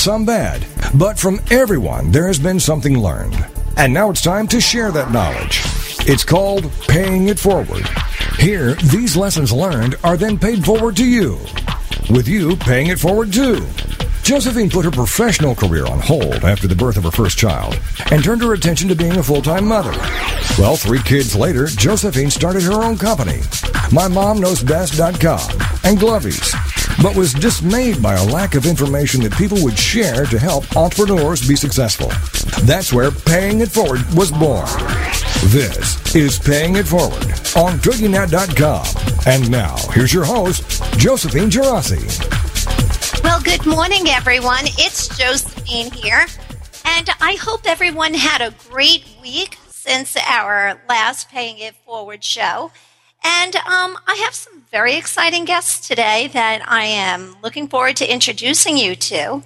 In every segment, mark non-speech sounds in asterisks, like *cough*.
some bad. But from everyone, there has been something learned. And now it's time to share that knowledge. It's called Paying It Forward. Here, these lessons learned are then paid forward to you, with you paying it forward too. Josephine put her professional career on hold after the birth of her first child and turned her attention to being a full time mother. Well, three kids later, Josephine started her own company, MyMomKnowsBest.com and Glovies, but was dismayed by a lack of information that people would share to help entrepreneurs be successful. That's where Paying It Forward was born. This is Paying It Forward on TogiNet.com. And now, here's your host, Josephine Girassi. Well, good morning, everyone. It's Josephine here, and I hope everyone had a great week since our last Paying It Forward show. And um, I have some very exciting guests today that I am looking forward to introducing you to.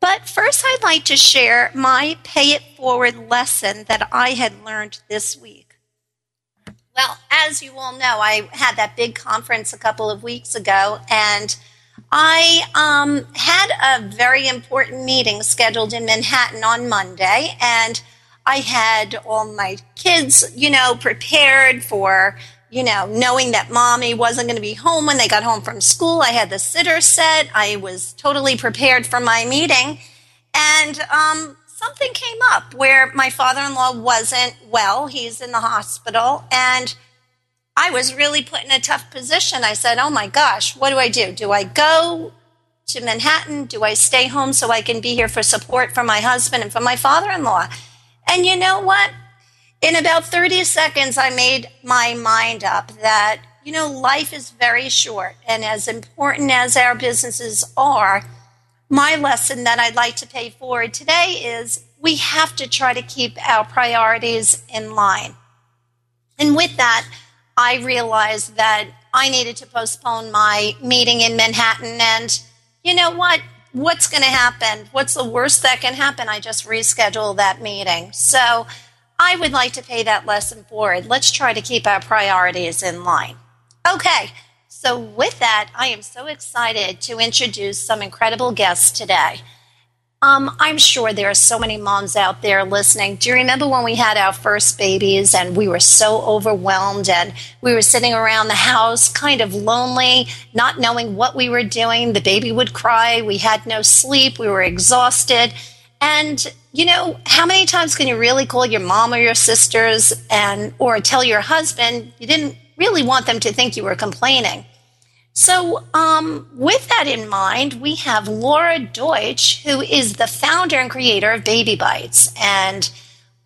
But first, I'd like to share my Pay It Forward lesson that I had learned this week. Well, as you all know, I had that big conference a couple of weeks ago, and I um, had a very important meeting scheduled in Manhattan on Monday, and I had all my kids, you know, prepared for, you know, knowing that mommy wasn't going to be home when they got home from school. I had the sitter set. I was totally prepared for my meeting. And um, something came up where my father in law wasn't well. He's in the hospital. And I was really put in a tough position. I said, Oh my gosh, what do I do? Do I go to Manhattan? Do I stay home so I can be here for support for my husband and for my father in law? And you know what? In about 30 seconds, I made my mind up that, you know, life is very short. And as important as our businesses are, my lesson that I'd like to pay forward today is we have to try to keep our priorities in line. And with that, I realized that I needed to postpone my meeting in Manhattan. And you know what? What's going to happen? What's the worst that can happen? I just reschedule that meeting. So I would like to pay that lesson forward. Let's try to keep our priorities in line. Okay. So, with that, I am so excited to introduce some incredible guests today. Um, I'm sure there are so many moms out there listening. Do you remember when we had our first babies and we were so overwhelmed and we were sitting around the house kind of lonely, not knowing what we were doing? The baby would cry. We had no sleep. We were exhausted. And, you know, how many times can you really call your mom or your sisters and, or tell your husband you didn't really want them to think you were complaining? So, um, with that in mind, we have Laura Deutsch, who is the founder and creator of Baby Bites. And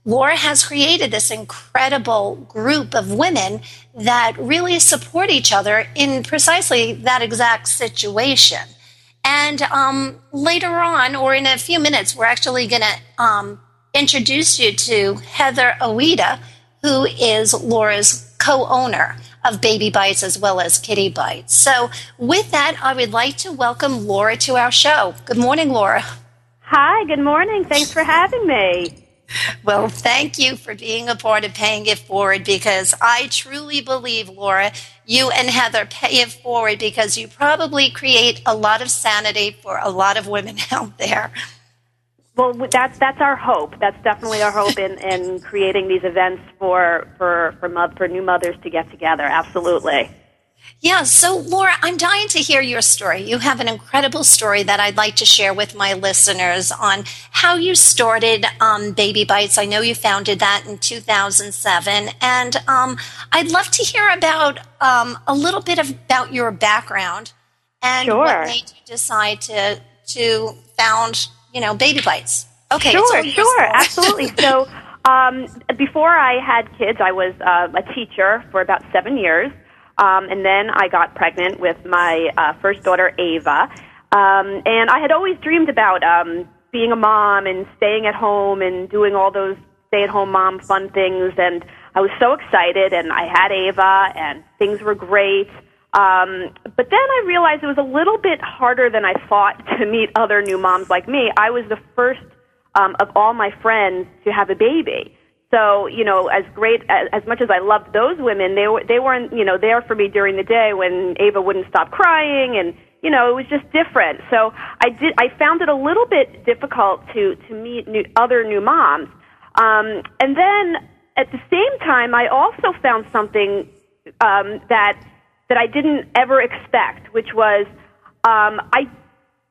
Laura has created this incredible group of women that really support each other in precisely that exact situation. And um, later on, or in a few minutes, we're actually going to um, introduce you to Heather Oida, who is Laura's co owner of Baby Bites as well as Kiddie Bites. So, with that, I would like to welcome Laura to our show. Good morning, Laura. Hi, good morning. Thanks for having me. Well, thank you for being a part of Paying It Forward because I truly believe, Laura, you and Heather pay it forward because you probably create a lot of sanity for a lot of women *laughs* out there. Well, that's that's our hope. That's definitely our hope in, in creating these events for for for, for new mothers to get together. Absolutely. Yeah, so Laura, I'm dying to hear your story. You have an incredible story that I'd like to share with my listeners on how you started um, Baby Bites. I know you founded that in 2007, and um, I'd love to hear about um, a little bit of, about your background and Sure. what made you decide to to found you know Baby Bites. Okay, Sure, sure, absolutely. *laughs* So, um, before I had kids, I was uh, a teacher for about seven years, um, and then I got pregnant with my uh, first daughter, Ava. Um, and I had always dreamed about um, being a mom and staying at home and doing all those stay at home mom fun things. And I was so excited, and I had Ava, and things were great. Um, but then I realized it was a little bit harder than I thought *laughs* to meet other new moms like me. I was the first um, of all my friends to have a baby. So, you know, as great as, as much as I loved those women, they were they weren't, you know, there for me during the day when Ava wouldn't stop crying and you know, it was just different. So I did. I found it a little bit difficult to to meet new, other new moms. Um, and then at the same time, I also found something um, that that I didn't ever expect, which was um, I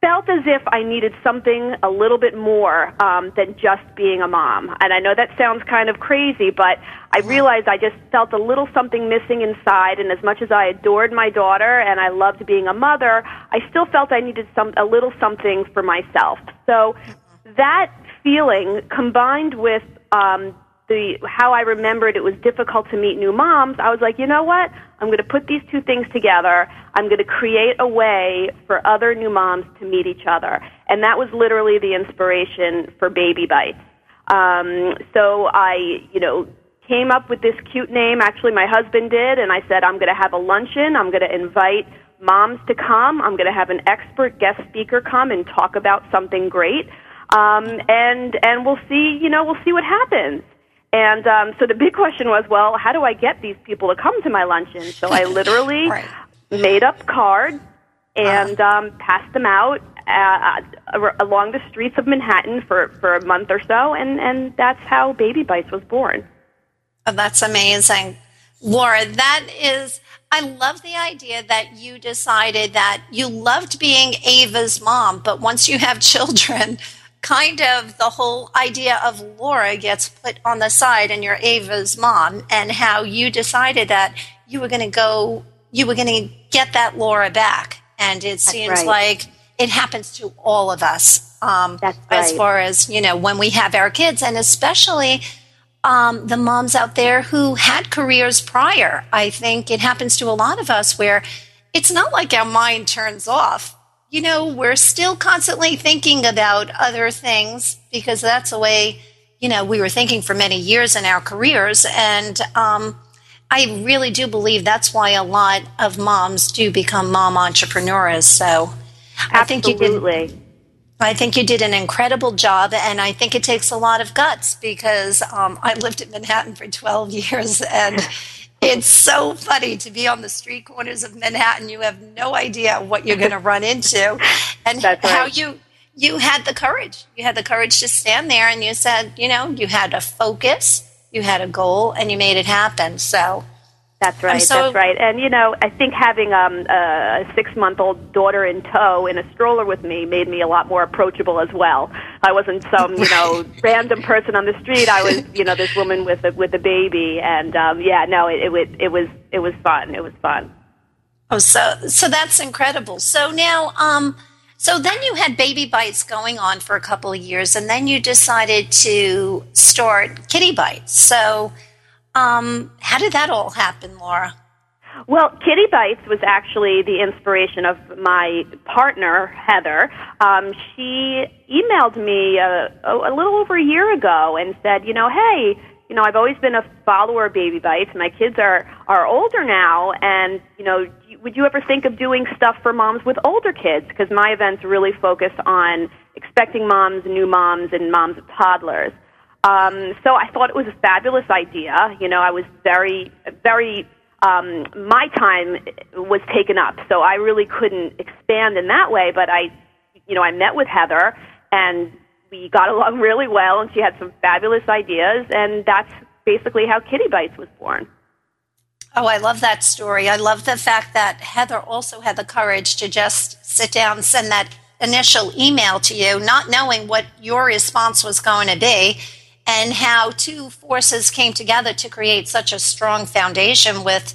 felt as if I needed something a little bit more um, than just being a mom. And I know that sounds kind of crazy, but I realized I just felt a little something missing inside. And as much as I adored my daughter and I loved being a mother, I still felt I needed some a little something for myself. So that feeling combined with um, the how I remembered it was difficult to meet new moms, I was like, you know what? I'm going to put these two things together. I'm going to create a way for other new moms to meet each other. And that was literally the inspiration for Baby Bites. Um, so I, you know, came up with this cute name. Actually, my husband did, and I said, I'm going to have a luncheon. I'm going to invite moms to come. I'm going to have an expert guest speaker come and talk about something great. Um, and and we'll see, you know, we'll see what happens. And um, so the big question was, well, how do I get these people to come to my luncheon? So I *laughs* literally right. made up cards and uh-huh. um, passed them out uh, uh, along the streets of Manhattan for, for a month or so, and, and that's how Baby Bites was born. Oh, that's amazing. Laura, that is, I love the idea that you decided that you loved being Ava's mom, but once you have children, kind of the whole idea of Laura gets put on the side and you're Ava's mom, and how you decided that you were going to go, you were going to get that Laura back. And it seems right. like it happens to all of us. Um, right. As far as, you know, when we have our kids, and especially um, the moms out there who had careers prior. I think it happens to a lot of us where it's not like our mind turns off you know, we're still constantly thinking about other things because that's the way, you know, we were thinking for many years in our careers. And um, I really do believe that's why a lot of moms do become mom entrepreneurs. So Absolutely. I think you did. I think you did an incredible job, and I think it takes a lot of guts because um, I lived in Manhattan for 12 years, and it's so funny to be on the street corners of Manhattan. You have no idea what you're going to run into, and right. how you you had the courage. You had the courage to stand there, and you said, you know, you had a focus, you had a goal, and you made it happen. So that's right. So, that's right. And you know, I think having um, a six-month-old daughter in tow in a stroller with me made me a lot more approachable as well. I wasn't some you know *laughs* random person on the street. I was you know this woman with a with a baby, and um, yeah, no, it, it it was it was fun. It was fun. Oh, so so that's incredible. So now, um, so then you had Baby Bites going on for a couple of years, and then you decided to start Kiddie Bites. So um, how did that all happen, Laura? Well, Kiddie Bites was actually the inspiration of my partner, Heather. Um, she emailed me a, uh, a little over a year ago and said, you know, hey, you know, I've always been a follower of Baby Bites. My kids are are older now, and you know, would you ever think of doing stuff for moms with older kids? Because my events really focus on expecting moms, new moms, and moms of toddlers. Um, so I thought it was a fabulous idea. You know, I was very, very, um, my time was taken up, so I really couldn't expand in that way. But I, you know, I met with Heather and we got along *laughs* really well, and she had some fabulous ideas, and that's basically how Kiddie Bites was born. Oh, I love that story. I love the fact that Heather also had the courage to just sit down and send that initial email to you, not knowing what your response was going to be and how two forces came together to create such a strong foundation with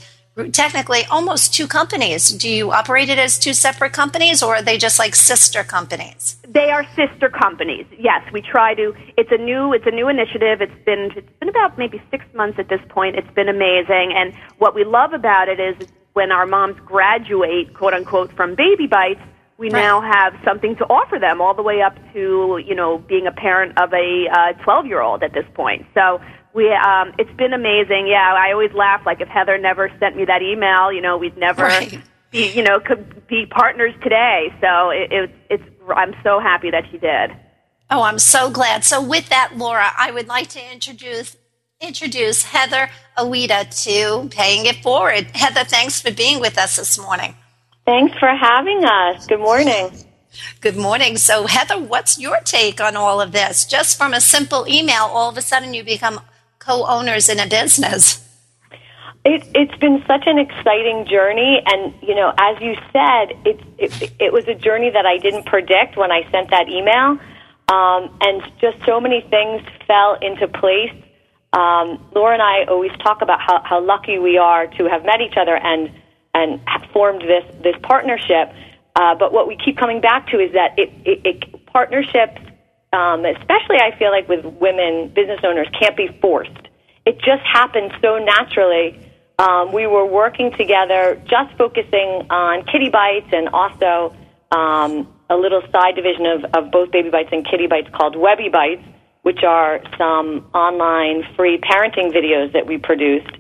technically almost two companies. Do you operate it as two separate companies or are they just like sister companies? They are sister companies. Yes, we try to it's a new it's a new initiative. It's been it's been about maybe 6 months at this point. It's been amazing and what we love about it is when our moms graduate quote unquote from baby bites we Right. now have something to offer them, all the way up to you know being a parent of a uh, 12 year old at this point. So we, um, it's been amazing. Yeah, I always laugh like if Heather never sent me that email, you know, we'd never Right. be, you know, could be partners today. So it, it, it's, I'm so happy that she did. Oh, I'm so glad. So, with that, Laura, I would like to introduce introduce Heather Awida to Paying It Forward. Heather, thanks for being with us this morning. Thanks for having us. Good morning. Good morning. So, Heather, what's your take on all of this? Just from a simple email, all of a sudden you become co owners in a business. It, it's been such an exciting journey, and you know, as you said, it, it it was a journey that I didn't predict when I sent that email, um, and just so many things fell into place. Um, Laura and I always talk about how, how lucky we are to have met each other and and formed this this partnership. Uh, but what we keep coming back to is that it, it, it partnerships, um, especially I feel like with women business owners, can't be forced. It just happens so naturally. Um, we were working together, just focusing on Kiddie Bites and also um, a little side division of, of both Baby Bites and Kiddie Bites called Webby Bites, which are some online free parenting videos that we produced.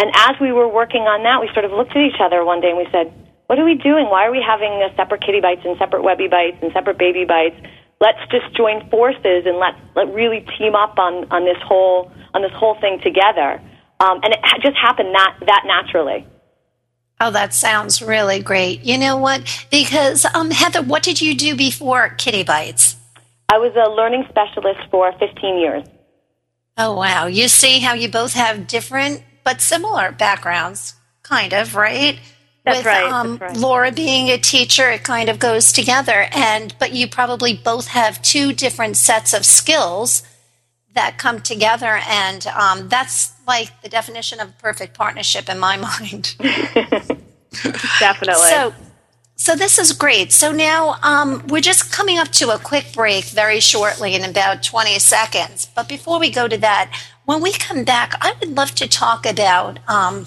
And as we were working on that, we sort of looked at each other one day and we said, What are we doing? Why are we having a separate Kiddie Bites and separate Webby Bites and separate Baby Bites? Let's just join forces and let let really team up on, on this whole on this whole thing together. Um, and it just happened that that naturally. Oh, that sounds really great. You know what? Because, um, Heather, what did you do before Kiddie Bites? I was a learning specialist for 15 years. Oh, wow. You see how you both have different but similar backgrounds, kind of, right? That's With right, Um, right. Laura being a teacher, it kind of goes together. And but you probably both have two different sets of skills that come together, and um, that's like the definition of a perfect partnership in my *laughs* mind. *laughs* Definitely. So, so this is great. So now um, we're just coming up to a quick break very shortly in about 20 seconds. But before we go to that, when we come back, I would love to talk about um,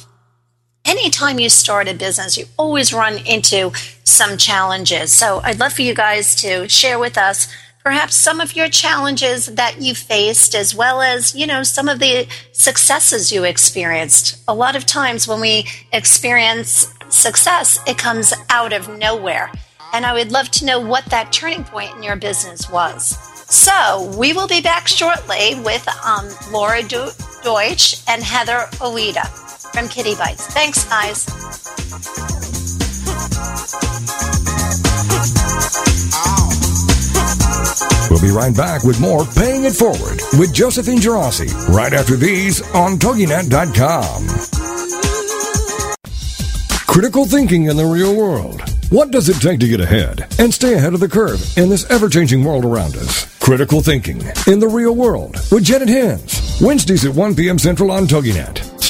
anytime you start a business, you always run into some challenges. So I'd love for you guys to share with us perhaps some of your challenges that you faced as well as, you know, some of the successes you experienced. A lot of times when we experience success, it comes out of nowhere. And I would love to know what that turning point in your business was. So we will be back shortly with um, Laura Do- Deutsch and Heather Oida from Kiddie Bites. Thanks, guys. We'll be right back with more Paying It Forward with Josephine Gerasi right after these on TogiNet.com. Critical thinking in the real world. What does it take to get ahead and stay ahead of the curve in this ever changing world around us? Critical thinking in the real world with Janet Hens. Wednesdays at 1 p.m. Central on TogiNet.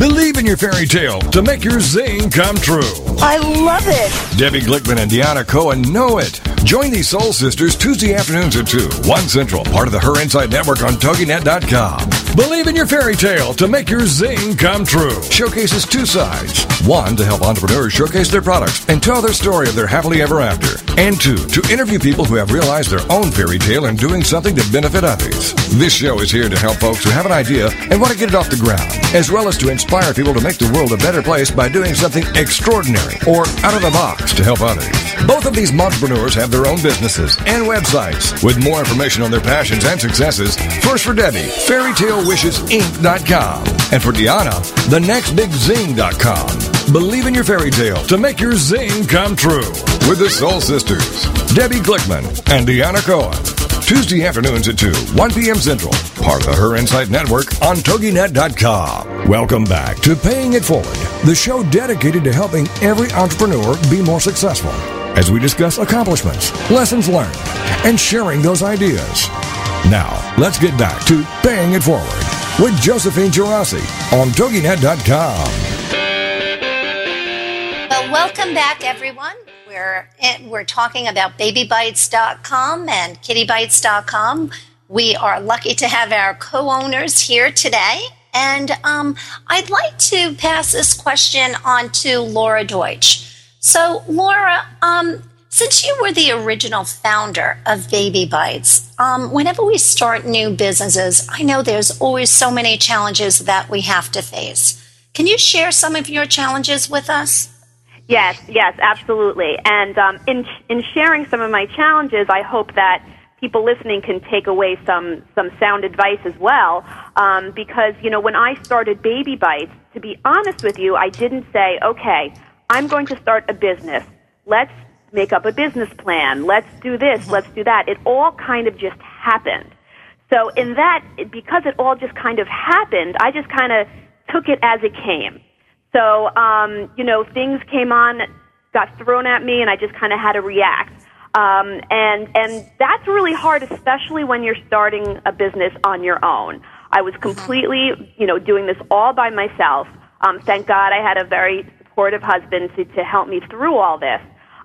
Believe in your fairy tale to make your zing come true. I love it. Debbie Glickman and Deanna Cohen know it. Join these soul sisters Tuesday afternoons at 2, 1 Central, part of the Her Insight Network on TogiNet.com. Believe in your fairy tale to make your zing come true. Showcases two sides. One, to help entrepreneurs showcase their products and tell their story of their happily ever after. And two, to interview people who have realized their own fairy tale and doing something to benefit others. This show is here to help folks who have an idea and want to get it off the ground, as well as to inspire people to make the world a better place by doing something extraordinary or out of the box to help others. Both of these entrepreneurs have their own businesses and websites. With more information on their passions and successes, first for Debbie, fairytalewishesinc.com, and for Deanna, thenextbigzing.com. Believe in your fairy tale to make your zing come true with the Soul Sisters, Debbie Glickman and Deanna Cohen. Tuesday afternoons at 2, 1 p.m. Central, part of the Her Insight Network on TogiNet.com. Welcome back to Paying It Forward, the show dedicated to helping every entrepreneur be more successful as we discuss accomplishments, lessons learned, and sharing those ideas. Now, let's get back to Paying It Forward with Josephine Girassi on TogiNet.com. Well, welcome back, everyone. We're we're talking about BabyBites.com and KiddieBites.com. We are lucky to have our co-owners here today, and um, I'd like to pass this question on to Laura Deutsch. So, Laura, um, since you were the original founder of Baby Bites, um, whenever we start new businesses, I know there's always so many challenges that we have to face. Can you share some of your challenges with us? Yes, yes, absolutely. And um, in in sharing some of my challenges, I hope that people listening can take away some some sound advice as well. Um, because you know, when I started Baby Bites, to be honest with you, I didn't say, okay, I'm going to start a business. Let's make up a business plan. Let's do this. Let's do that. It all kind of just happened. So in that, because it all just kind of happened, I just kind of took it as it came. So, um, you know, things came on, got thrown at me, and I just kind of had to react. Um, and and that's really hard, especially when you're starting a business on your own. I was completely, you know, doing this all by myself. Um, thank God I had a very supportive husband to, to help me through all this.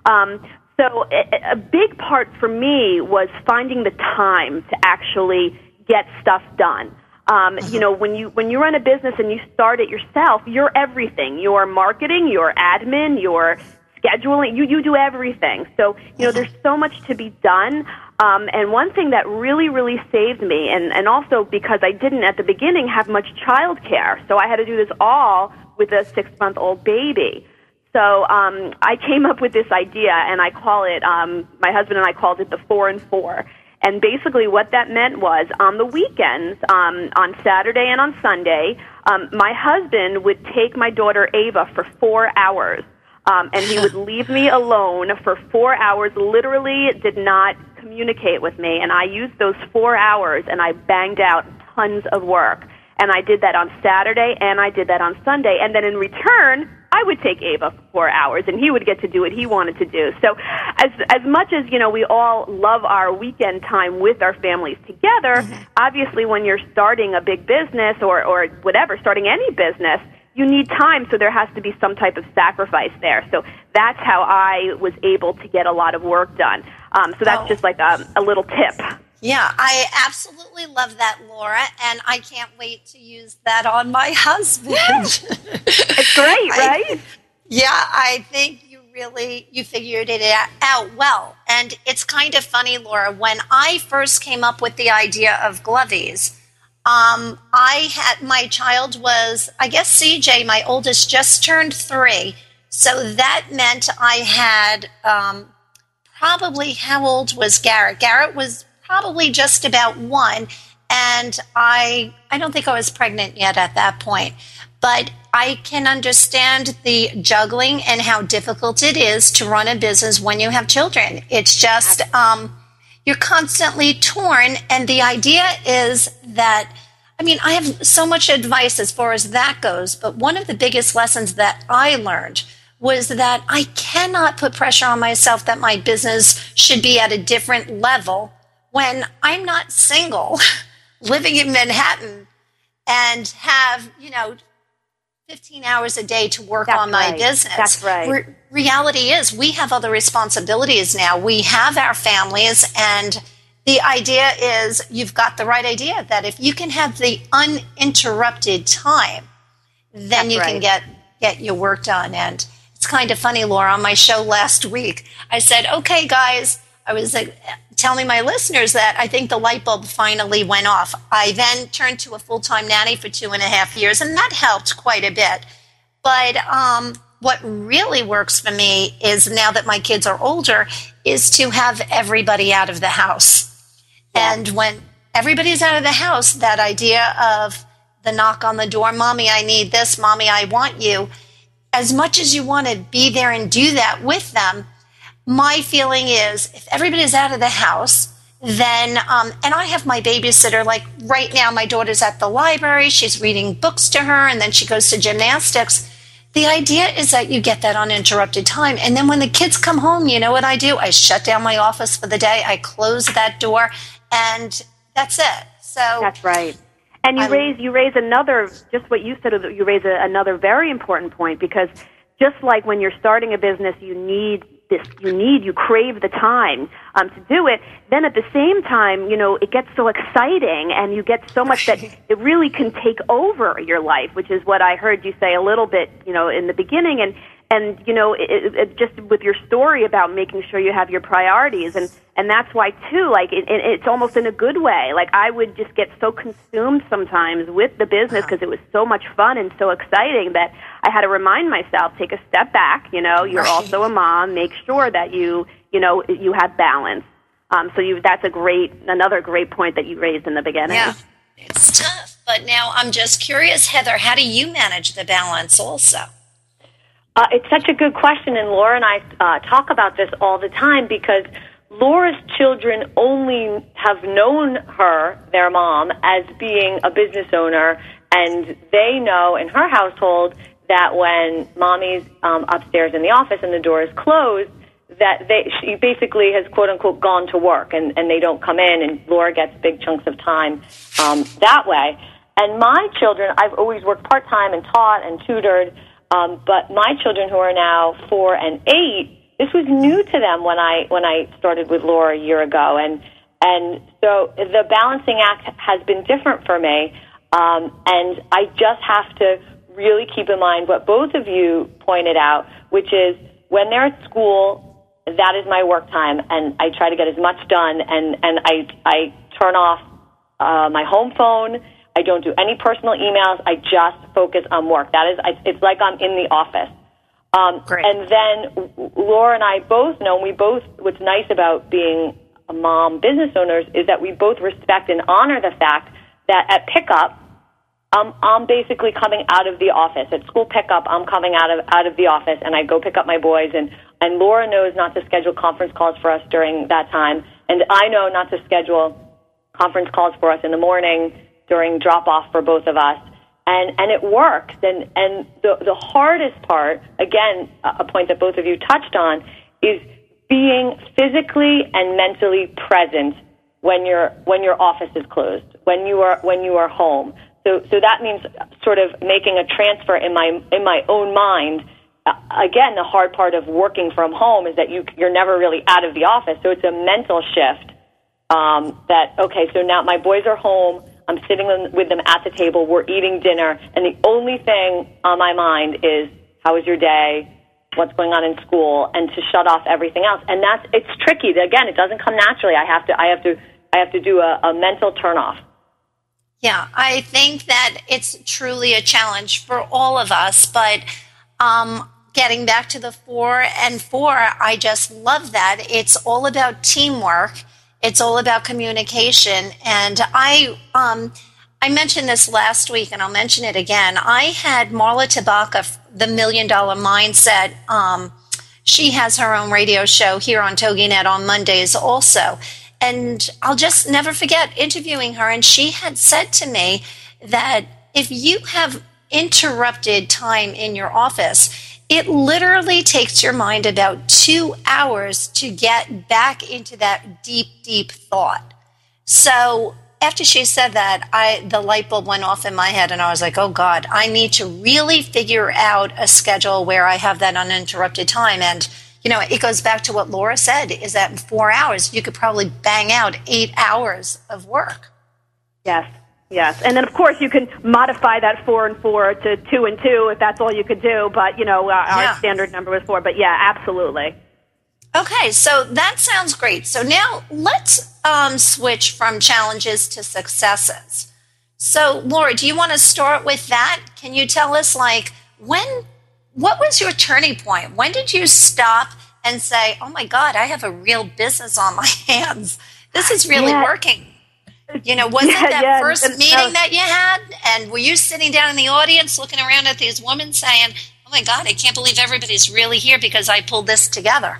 Um, so a, a big part for me was finding the time to actually get stuff done. Um, you know, when you when you run a business and you start it yourself, you're everything. You're marketing, you're admin, you're scheduling. You you do everything. So you know, there's so much to be done. Um, and one thing that really really saved me, and and also because I didn't at the beginning have much child care, so I had to do this all with a six month old baby. So um, I came up with this idea, and I call it. Um, my husband and I called it the four and four. And basically, what that meant was on the weekends, um, on Saturday and on Sunday, um, my husband would take my daughter Ava for four hours. Um, and he would *laughs* leave me alone for four hours, literally did not communicate with me. And I used those four hours and I banged out tons of work. And I did that on Saturday and I did that on Sunday. And then in return, I would take Ava for four hours, and he would get to do what he wanted to do. So, as as much as you know, we all love our weekend time with our families together. Mm-hmm. Obviously, when you're starting a big business or or whatever, starting any business, you need time, so there has to be some type of sacrifice there. So that's how I was able to get a lot of work done. Um, so that's oh. just like a, a little tip. Yeah, I absolutely love that, Laura, and I can't wait to use that on my *laughs* husband. it's great, right? I, yeah, I think you really you figured it out well. And it's kind of funny, Laura, when I first came up with the idea of Glovies, um, I had my child was I guess CJ, my oldest, just turned three, so that meant I had um, probably how old was Garrett? Garrett was probably just about one. And I, I don't think I was pregnant yet at that point, but I can understand the juggling and how difficult it is to run a business when you have children. It's just, um, you're constantly torn. And the idea is that, I mean, I have so much advice as far as that goes, but one of the biggest lessons that I learned was that I cannot put pressure on myself that my business should be at a different level when I'm not single, *laughs* living in Manhattan, and have, you know, 15 hours a day to work That's on my right. business. That's right. Re- reality is, we have other responsibilities now. We have our families, and the idea is you've got the right idea that if you can have the uninterrupted time, then That's you right. can get get your work done. And it's kind of funny, Laura. On my show last week, I said, "Okay, guys." I was like, telling my listeners that I think the light bulb finally went off. I then turned to a full time nanny for two and a half years, and that helped quite a bit. But um, what really works for me is now that my kids are older, is to have everybody out of the house. Yeah. And when everybody's out of the house, that idea of the knock on the door, mommy, I need this, mommy, I want you, as much as you want to be there and do that with them, my feeling is if everybody's out of the house, then um, and i have my babysitter like right now my daughter's at the library she's reading books to her and then she goes to gymnastics. The idea is that you get that uninterrupted time and then when the kids come home you know what i do? I shut down my office for the day i close that door and that's it. So that's right. And you I'm, raise you raise another just what you said you raise a, another very important point because just like when you're starting a business you need this you need you crave the time um, to do it. Then at the same time you know it gets so exciting and you get so much that *laughs* it really can take over your life which is what i heard you say a little bit you know in the beginning. And and you know it, it, just with your story about making sure you have your priorities and and that's why too like it, it, it's almost in a good way. Like i would just get so consumed sometimes with the business because it was so much fun and so exciting that i had to remind myself take a step back you know you're also a mom make sure that you you know you have balance. Um, so you that's a great another great point that you raised in the beginning. Yeah. It's tough but now i'm just curious heather how do you manage the balance also uh, it's such a good question, and Laura and I uh, talk about this all the time because Laura's children only have known her, their mom, as being a business owner, and they know in her household that when mommy's um, upstairs in the office and the door is closed, that they she basically has quote unquote gone to work and, and they don't come in and Laura gets big chunks of time um, that way. And my children, I've always worked part time and taught and tutored um, but my children, who are now four and eight, this was new to them when I when I started with Laura a year ago, and and so the balancing act has been different for me. Um, and I just have to really keep in mind what both of you pointed out, which is when they're at school, that is my work time, and I try to get as much done, and and I I turn off uh, my home phone I don't do any personal emails. I just focus on work. That is, it's like I'm in the office. Um, and then Laura and I both know, and we both, what's nice about being a mom business owners is that we both respect and honor the fact that at pickup, um, I'm basically coming out of the office. At school pickup, I'm coming out of out of the office, and I go pick up my boys. and And Laura knows not to schedule conference calls for us during that time, and I know not to schedule conference calls for us in the morning during drop off for both of us. And, and it works. And, and the, the hardest part, again, a point that both of you touched on, is being physically and mentally present when your when your office is closed, when you are when you are home. So so that means sort of making a transfer in my in my own mind. Again, the hard part of working from home is that you you're never really out of the office. So it's a mental shift. Um, that okay, so now my boys are home. I'm sitting with them at the table. We're eating dinner, and the only thing on my mind is how was your day? What's going on in school? And to shut off everything else. And that's it's tricky. Again, it doesn't come naturally. I have to I have to I have to do a, a mental turnoff. Yeah, I think that it's truly a challenge for all of us. But um, getting back to the four and four, I just love that. It's all about teamwork it's all about communication. And I, um, I mentioned this last week, and I'll mention it again. I had Marla Tabaka, the Million Dollar Mindset. Um, she has her own radio show here on TogiNet on Mondays also. And I'll just never forget interviewing her. And she had said to me that if you have interrupted time in your office, it literally takes your mind about two hours to get back into that deep, deep thought. So after she said that, I the light bulb went off in my head, and I was like, "Oh God, I need to really figure out a schedule where I have that uninterrupted time." And you know, it goes back to what Laura said: is that in four hours you could probably bang out eight hours of work. Yes, Yes, and then of course you can modify that four and four to two and two if that's all you could do. But you know, uh, yeah. our standard number was four. But yeah, absolutely. Okay, so that sounds great. So now let's um, switch from challenges to successes. So, Laura, do you want to start with that? Can you tell us, like, when, what was your turning point? When did you stop and say, oh my God, I have a real business on my *laughs* hands? This is really yeah. working. You know, was yeah, it that yeah, first meeting that you had? And were you sitting down in the audience looking around at these women saying, oh my God, I can't believe everybody's really here because I pulled this together.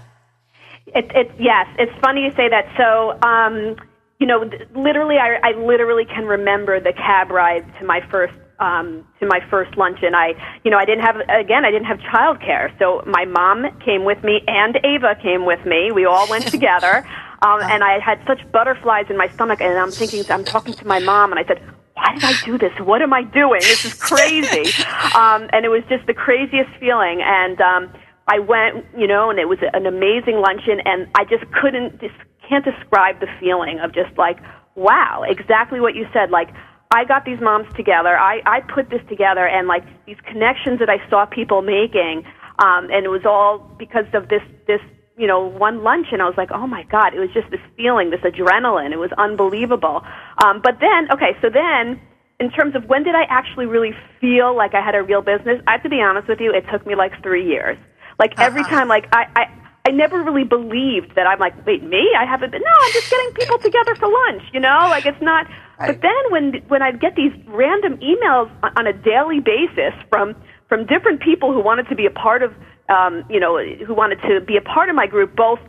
It, it, yes, it's funny you say that. So, um, you know, literally, I, I literally can remember the cab ride to my first um, to my first luncheon. I, you know, I didn't have again, I didn't have childcare, so my mom came with me and Ava came with me. We all went *laughs* together, um, and I had such butterflies in my stomach. And I'm thinking, I'm talking to my mom, and I said, why did I do this? What am I doing? This is crazy. *laughs* um, and it was just the craziest feeling. And um, I went, you know, and it was an amazing luncheon, and I just couldn't, just can't describe the feeling of just like, wow, exactly what you said. Like, I got these moms together. I, I put this together, and like these connections that I saw people making, um, and it was all because of this this you know, one lunch and I was like, oh my God, it was just this feeling, this adrenaline. It was unbelievable. Um, but then, okay, so then in terms of when did I actually really feel like I had a real business, I have to be honest with you, it took me like three years. Like uh-huh. every time, like I, I, I never really believed that I'm like, wait, me? I haven't been. No, I'm just getting people together for lunch. You know, like it's not. Right. But then when when I'd get these random emails on a daily basis from from different people who wanted to be a part of um, you know, who wanted to be a part of my group, both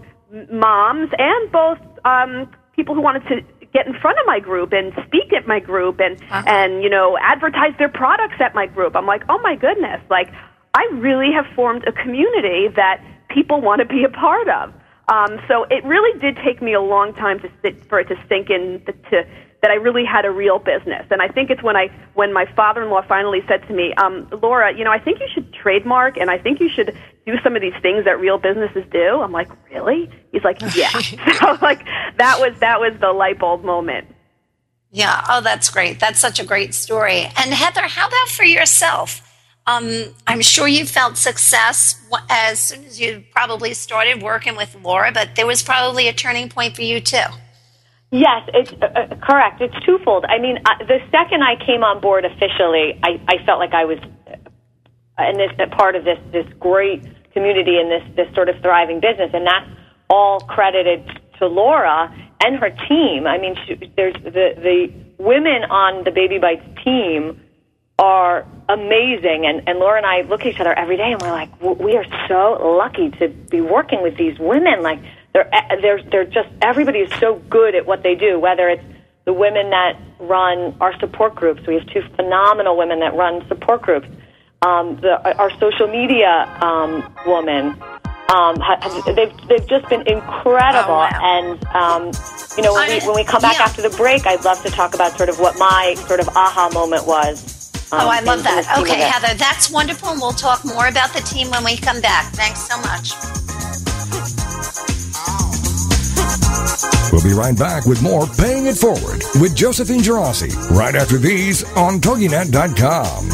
moms and both um, people who wanted to get in front of my group and speak at my group and uh-huh. and you know advertise their products at my group. I'm like, oh my goodness, like I really have formed a community that people want to be a part of. Um, so it really did take me a long time to sit, for it to sink in the, to that I really had a real business. And I think it's when I when my father-in-law finally said to me, um, "Laura, you know, I think you should trademark, and I think you should do some of these things that real businesses do." I'm like, "Really?" He's like, *laughs* "Yeah." *laughs* so like that was that was the light bulb moment. Yeah. Oh, that's great. That's such a great story. And Heather, how about for yourself? Um, I'm sure you felt success as soon as you probably started working with Laura, but there was probably a turning point for you too. Yes, it's uh, uh, correct. It's twofold. I mean, uh, the second I came on board officially, I, I felt like I was uh, in this part of this this great community and this this sort of thriving business, and that's all credited to Laura and her team. I mean, she, there's the the women on the Baby Bites team are amazing, and and Laura and I look at each other every day, and we're like, we are so lucky to be working with these women, like they're they're they're just everybody is so good at what they do. Whether it's the women that run our support groups, we have two phenomenal women that run support groups. Um, the, our social media um, woman. Um, they've they've just been incredible, oh, wow. and um, you know when we when we come back yeah. after the break, I'd love to talk about sort of what my sort of aha moment was. Um, oh, I love that. Okay, Heather, that's wonderful. And we'll talk more about the team when we come back. Thanks so much. We'll be right back with more Paying It Forward with Josephine Girassi right after these on TogiNet.com.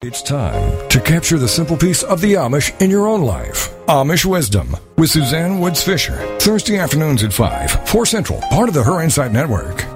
It's time to capture the simple peace of the Amish in your own life. Amish Wisdom with Suzanne Woods Fisher. Thursday afternoons at 5, 4 Central, part of the Her Insight Network.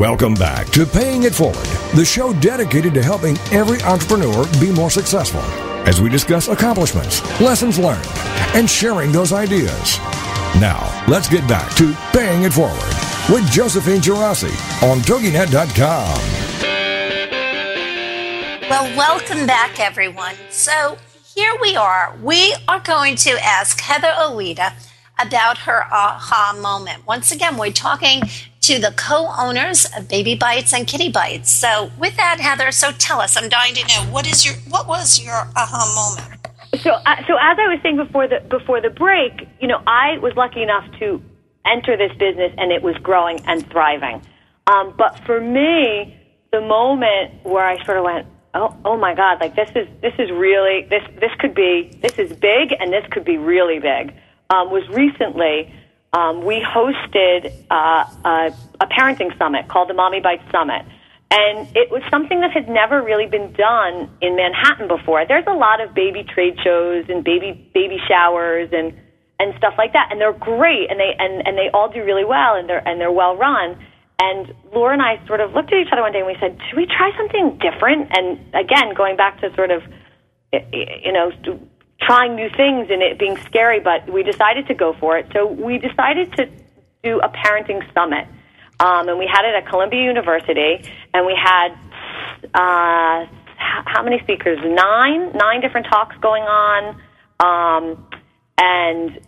Welcome back to Paying It Forward, the show dedicated to helping every entrepreneur be more successful as we discuss accomplishments, lessons learned, and sharing those ideas. Now, let's get back to Paying It Forward. with Josephine Girassi on TogiNet.com. Well, welcome back, everyone. So here we are. We are going to ask Heather Owita about her aha moment. Once again, we're talking to the co-owners of Baby Bites and Kiddie Bites. So, with that, Heather, so tell us. I'm dying to know what is your what was your aha moment. So, uh, so as I was saying before the before the break, you know, I was lucky enough to enter this business, and it was growing and thriving. Um, but for me, the moment where I sort of went, oh, oh my God, like this is this is really this this could be this is big, and this could be really big. Um, was recently um, we hosted uh, a, a parenting summit called the Mommy Bites Summit. And it was something that had never really been done in Manhattan before. There's a lot of baby trade shows and baby baby showers and and stuff like that, and they're great, and they and and they all do really well, and they're and they're well run. And Laura and I sort of looked at each other one day and we said, "Should we try something different?" And again, going back to sort of you know trying new things and it being scary, but we decided to go for it. So we decided to do a parenting summit. Um, and we had it at Columbia University, and we had uh, how many speakers? Nine, nine different talks going on, um, and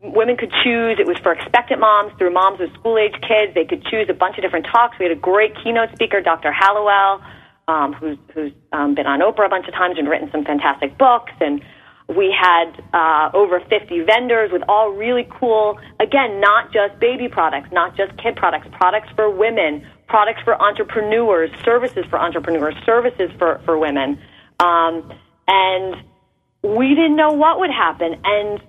women could choose. It was for expectant moms through moms with school age kids. They could choose a bunch of different talks. We had a great keynote speaker, Dr. Hallowell, um, who's who's um, been on Oprah a bunch of times and written some fantastic books, and we had uh, over 50 vendors with all really cool, again, not just baby products, not just kid products, products for women, products for entrepreneurs, services for entrepreneurs, services for, for women. Um, and we didn't know what would happen. And,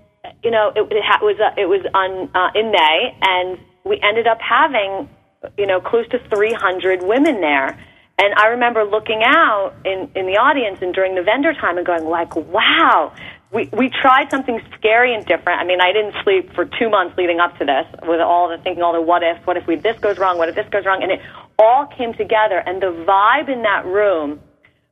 you know, it, it ha- was, uh, it was on, uh, in May, and we ended up having, you know, close to 300 women there. And I remember looking out in, in the audience and during the vendor time and going like, wow, we, we tried something scary and different. I mean, I didn't sleep for two months leading up to this with all the thinking, all the what ifs, what if we, this goes wrong, what if this goes wrong? And it all came together. And the vibe in that room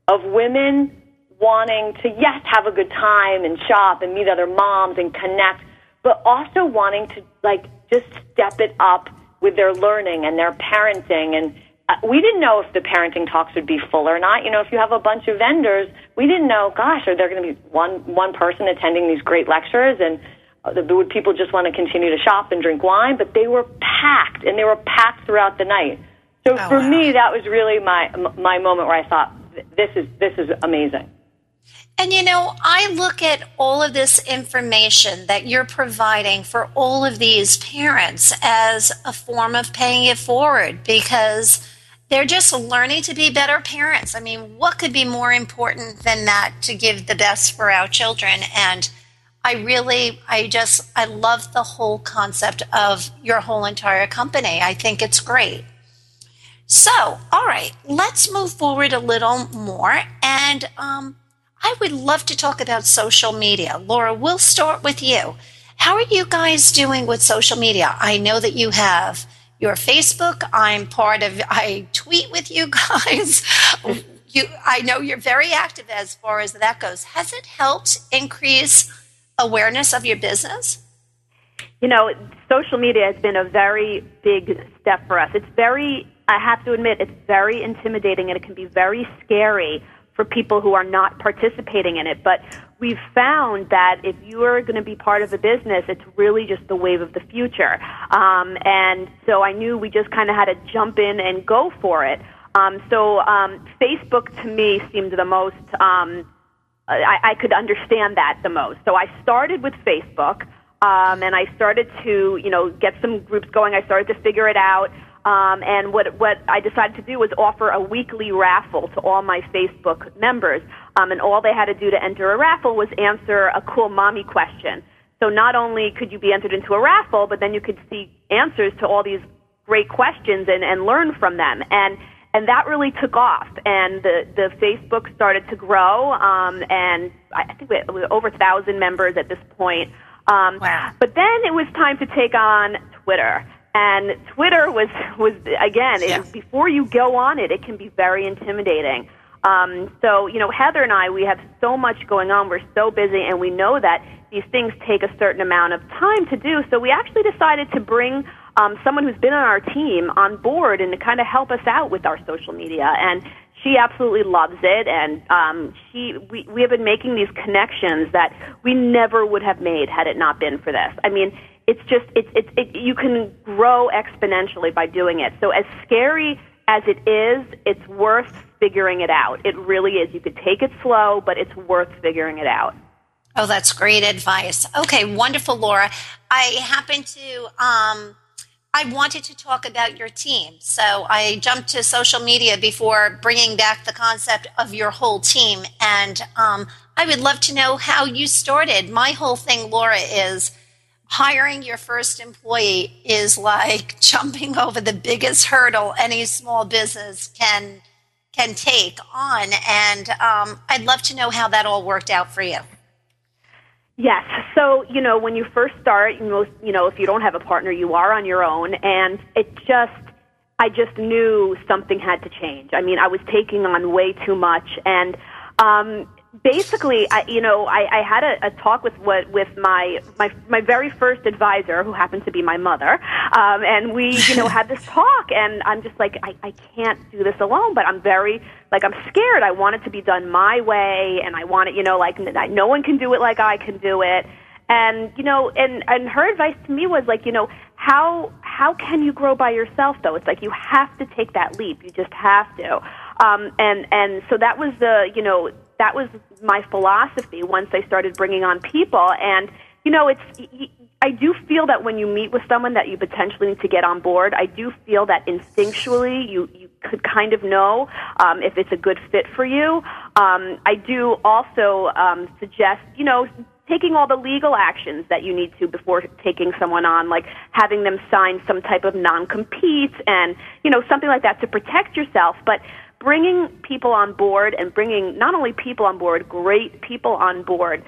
of women wanting to, yes, have a good time and shop and meet other moms and connect, but also wanting to like just step it up with their learning and their parenting and uh, we didn't know if the parenting talks would be full or not. You know, if you have a bunch of vendors, we didn't know, gosh, are there going to be one one person attending these great lectures and uh, would people just want to continue to shop and drink wine? But they were packed, and they were packed throughout the night. So oh, for wow. me, that was really my my moment where I thought, this is this is amazing. And you know, I look at all of this information that you're providing for all of these parents as a form of paying it forward because they're just learning to be better parents. I mean, what could be more important than that to give the best for our children? And I really, I just, I love the whole concept of your whole entire company. I think it's great. So, all right, let's move forward a little more. And um, I would love to talk about social media. Laura, we'll start with you. How are you guys doing with social media? I know that you have your Facebook. I'm part of, I tweet with you *laughs* guys. you, I know you're very active as far as that goes. Has it helped increase awareness of your business? You know, social media has been a very big step for us. It's very, I have to admit, it's very intimidating and it can be very scary for people who are not participating in it. But we've found that if you are going to be part of a business, it's really just the wave of the future. Um, and so I knew we just kind of had to jump in and go for it. Um, so um, Facebook to me seemed the most. Um, I, I could understand that the most. So I started with Facebook. Um, and I started to, you know, get some groups going. I started to figure it out. Um, and what what I decided to do was offer a weekly raffle to all my Facebook members. Um, and all they had to do to enter a raffle was answer a cool mommy question. So not only could you be entered into a raffle, but then you could see answers to all these great questions and, and learn from them. And and that really took off. And the the Facebook started to grow. Um, and I think we had over a thousand members at this point. Um, wow. But then it was time to take on Twitter. And Twitter was was again yeah. it, before you go on it, it can be very intimidating. Um, so you know, Heather and I, we have so much going on. We're so busy, and we know that these things take a certain amount of time to do. So we actually decided to bring um, someone who's been on our team on board and to kind of help us out with our social media. And she absolutely loves it, and um, she we we have been making these connections that we never would have made had it not been for this. I mean, it's just it's it's it, you can grow exponentially by doing it. So as scary as it is, it's worth figuring it out. It really is. You could take it slow, but it's worth figuring it out. Oh, that's great advice. Okay, wonderful, Laura. I happen to um, I wanted to talk about your team. So I jumped to social media before bringing back the concept of your whole team. And um, I would love to know how you started. My whole thing, Laura, is hiring your first employee is like *laughs* jumping over the biggest hurdle any small business can can take on. And um, I'd love to know how that all worked out for you. Yes. So, you know, when you first start, most, you know, if you don't have a partner, you are on your own. And it just, I just knew something had to change. I mean, I was taking on way too much. And, um, basically, I, you know, I, I had a, a talk with what with my my my very first advisor, who happened to be my mother, um, and we, you know, had this *laughs* talk. And I'm just like, I, I can't do this alone, but I'm very like I'm scared. I want it to be done my way, and I want it, you know, like no one can do it like I can do it. And you know, and and her advice to me was like, you know, how how can you grow by yourself though? It's like you have to take that leap. You just have to. Um, and and so that was the you know that was my philosophy once I started bringing on people. And you know, it's I do feel that when you meet with someone that you potentially need to get on board, I do feel that instinctually you you could kind of know um, if it's a good fit for you. Um, I do also um, suggest, you know, taking all the legal actions that you need to before taking someone on, like having them sign some type of non-compete and you know something like that to protect yourself, but bringing people on board and bringing not only people on board, great people on board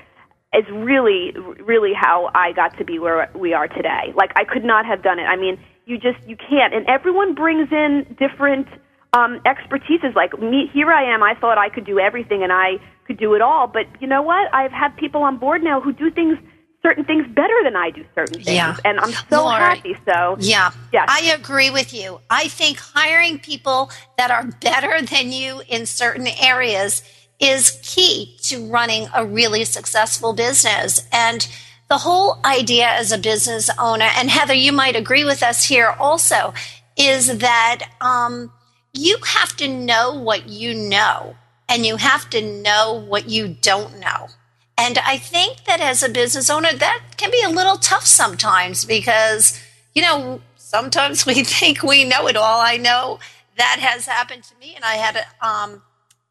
is really, really how I got to be where we are today. Like I could not have done it. I mean, you just you can't, and everyone brings in different um, expertises. Like me, here I am. I thought I could do everything and I could do it all, but you know what? I've had people on board now who do things certain things better than I do certain things. Yeah. And I'm so Laura, happy. So, yeah. Yes. I agree with you. I think hiring people that are better than you in certain areas is key to running a really successful business. And the whole idea as a business owner, and Heather, you might agree with us here also, is that um, you have to know what you know and you have to know what you don't know. And I think that as a business owner, that can be a little tough sometimes because, you know, sometimes *laughs* we think we know it all. I know that has happened to me, and I had um,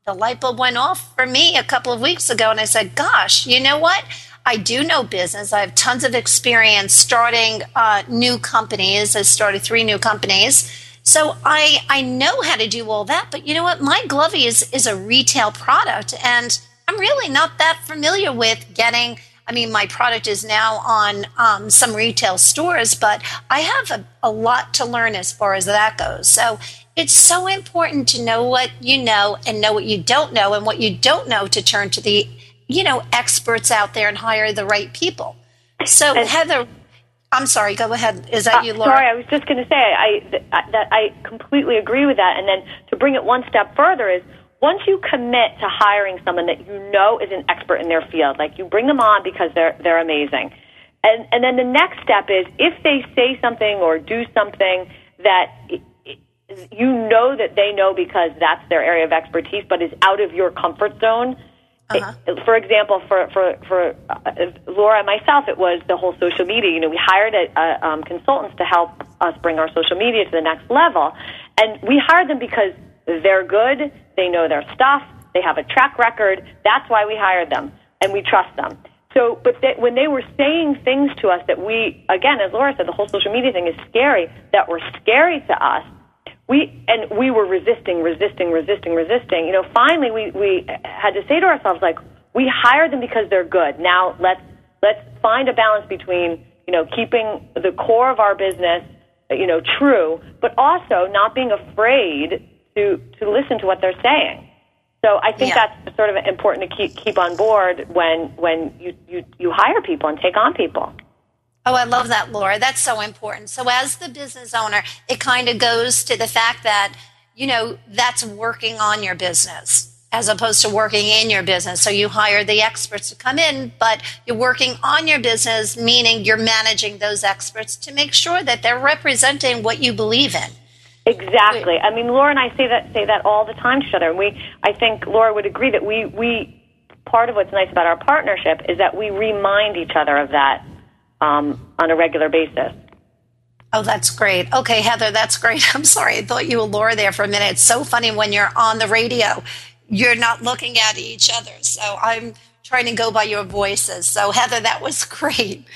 the light bulb went off for me a couple of weeks ago, and I said, "Gosh, you know what? I do know business. I have tons of experience starting uh, new companies. I started three new companies." So I I know how to do all that, but you know what? My Glovey is is a retail product, and I'm really not that familiar with getting. I mean, my product is now on um, some retail stores, but I have a, a lot to learn as far as that goes. So it's so important to know what you know and know what you don't know, and what you don't know to turn to the you know experts out there and hire the right people. So and, Heather, I'm sorry. Go ahead. Is that uh, you, Laura? Sorry, I was just going to say I that I completely agree with that. And then to bring it one step further is once you commit to hiring someone that you know is an expert in their field, like you bring them on because they're they're amazing. And and then the next step is if they say something or do something that you know that they know because that's their area of expertise, but is out of your comfort zone. Uh-huh. It, for example, for for for uh, Laura and myself, it was the whole social media. You know, we hired a, a, um, consultants to help us bring our social media to the next level, and we hired them because they're good. They know their stuff. They have a track record. That's why we hired them, and we trust them. So, but they, when they were saying things to us that we, again, as Laura said, the whole social media thing is scary, that were scary to us, we and we were resisting, resisting, resisting, resisting. You know, finally, we we had to say to ourselves, like, we hired them because they're good. Now let's let's find a balance between you know keeping the core of our business, you know, true, but also not being afraid to to listen to what they're saying. So I think yeah. that's sort of important to keep keep on board when when you, you you hire people and take on people. Oh, I love that, Laura. That's so important. So, as the business owner, it kind of goes to the fact that, you know, that's working on your business as opposed to working in your business. So, you hire the experts to come in, but you're working on your business, meaning you're managing those experts to make sure that they're representing what you believe in. Exactly. I mean, Laura and I say that say that all the time to each other. And we, I think Laura would agree that we we part of what's nice about our partnership is that we remind each other of that um, on a regular basis. Oh, that's great. Okay, Heather, that's great. *laughs* I'm sorry. I thought you were Laura there for a minute. It's so funny when you're on the radio, you're not looking at each other. So I'm trying to go by your voices. So, Heather, that was *laughs* great.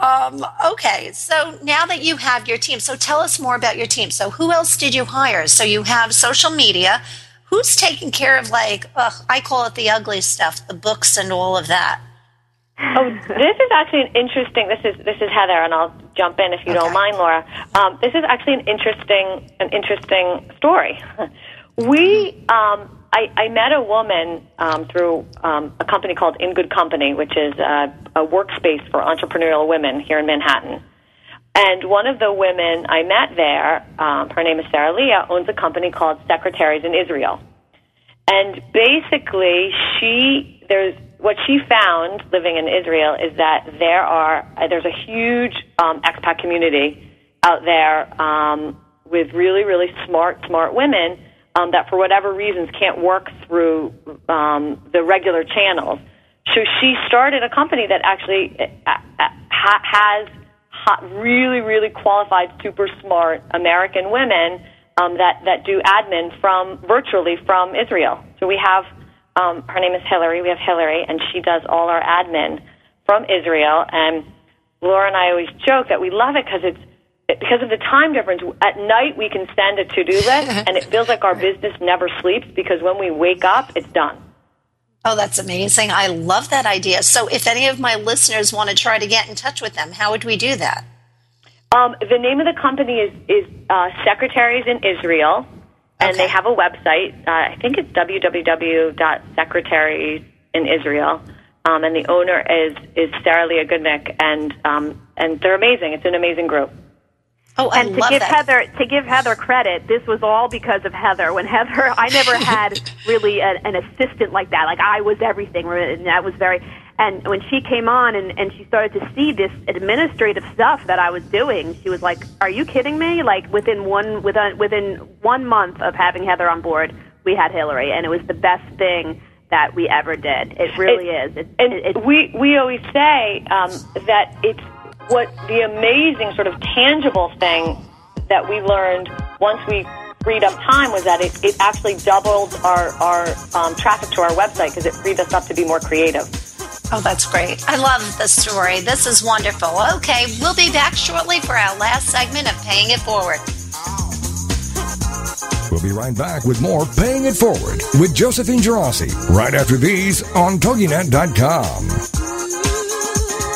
Um, okay, so now that you have your team, so tell us more about your team. So, who else did you hire? So, you have social media. Who's taking care of, like, ugh, I call it the ugly stuff, the books and all of that? Oh, this is actually an interesting. This is this is Heather, and I'll jump in if you okay. don't mind, Laura. Um, this is actually an interesting an interesting story. *laughs* we, um, I, I met a woman um, through um, a company called In Good Company, which is a, a workspace for entrepreneurial women here in Manhattan. And one of the women I met there, um, her name is Sarah Leah, owns a company called Secretaries in Israel. And basically, she there's what she found living in Israel is that there are uh, there's a huge um, expat community out there um, with really really smart smart women um, that for whatever reasons can't work through um, the regular channels. So she started a company that actually uh, uh, ha- has really really qualified super smart American women um, that that do admin from virtually from Israel. So we have um, her name is Hillary. We have Hillary, and she does all our admin from Israel. And Laura and I always joke that we love it because it's because of the time difference. At night, we can send a to do list, *laughs* and it feels like our business never sleeps because when we wake up, it's done. Oh, that's amazing. I love that idea. So, if any of my listeners want to try to get in touch with them, how would we do that? Um, the name of the company is, is uh, Secretaries in Israel and okay. they have a website. Uh, I think it's www.secretary in Israel. Um, and the owner is is Sarah Leah Goodnick, and um, and they're amazing. It's an amazing group. Oh, I and to give that. Heather to give Heather credit, this was all because of Heather. When Heather, I never had *laughs* really a, an assistant like that. Like I was everything, and that was very. And when she came on and, and she started to see this administrative stuff that I was doing, she was like, "Are you kidding me?" Like within one within within one month of having Heather on board, we had Hillary, and it was the best thing that we ever did. It really it, is. It, and it, we we always say um, that it's what the amazing sort of tangible thing that we learned once we freed up time was that it, it actually doubled our, our um, traffic to our website because it freed us up to be more creative. Oh, that's great. I love the story. This is wonderful. Okay, we'll be back shortly for our last segment of Paying It Forward. We'll be right back with more Paying It Forward with Josephine Girassi right after these on TogiNet.com.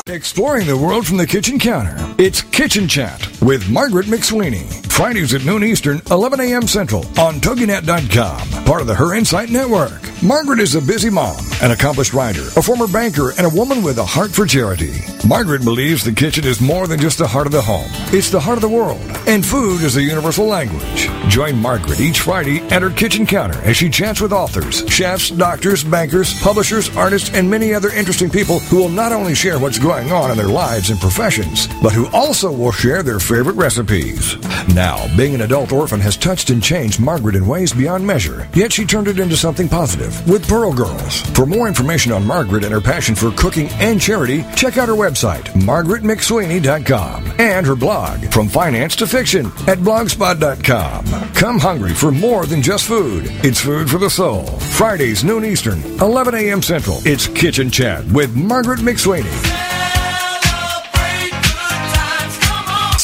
Exploring the world from the kitchen counter. It's Kitchen Chat with Margaret McSweeney. Fridays at noon Eastern, 11 a.m. Central on TogiNet.com, part of the Her Insight Network. Margaret is a busy mom, an accomplished writer, a former banker, and a woman with a heart for charity. Margaret believes the kitchen is more than just the heart of the home. It's the heart of the world, and food is a universal language. Join Margaret each Friday at her kitchen counter as she chats with authors, chefs, doctors, bankers, publishers, artists, and many other interesting people who will not only share what's going on in their lives and professions, but who also will share their favorite recipes. Now, being an adult orphan has touched and changed Margaret in ways beyond measure, yet she turned it into something positive with Pearl Girls. For more information on Margaret and her passion for cooking and charity, check out her website, margaretmcsweeney.com, and her blog, From Finance to Fiction, at blogspot.com. Come hungry for more than just food. It's food for the soul. Fridays, noon Eastern, 11 a.m. Central. It's Kitchen Chat with Margaret McSweeney.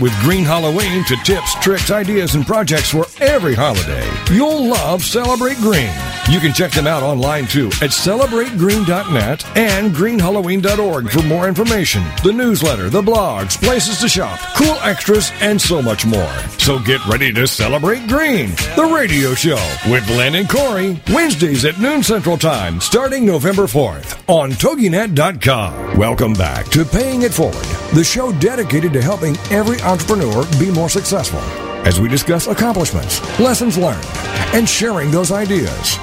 with Green Halloween to tips, tricks, ideas, and projects for every holiday, you'll love Celebrate Green. You can check them out online too at celebrategreen.net and greenhalloween.org for more information, the newsletter, the blogs, places to shop, cool extras, and so much more. So get ready to celebrate green, the radio show with Len and Corey, Wednesdays at noon Central Time, starting November 4th on TogiNet.com. Welcome back to Paying It Forward, the show dedicated to helping every entrepreneur be more successful as we discuss accomplishments, lessons learned, and sharing those ideas.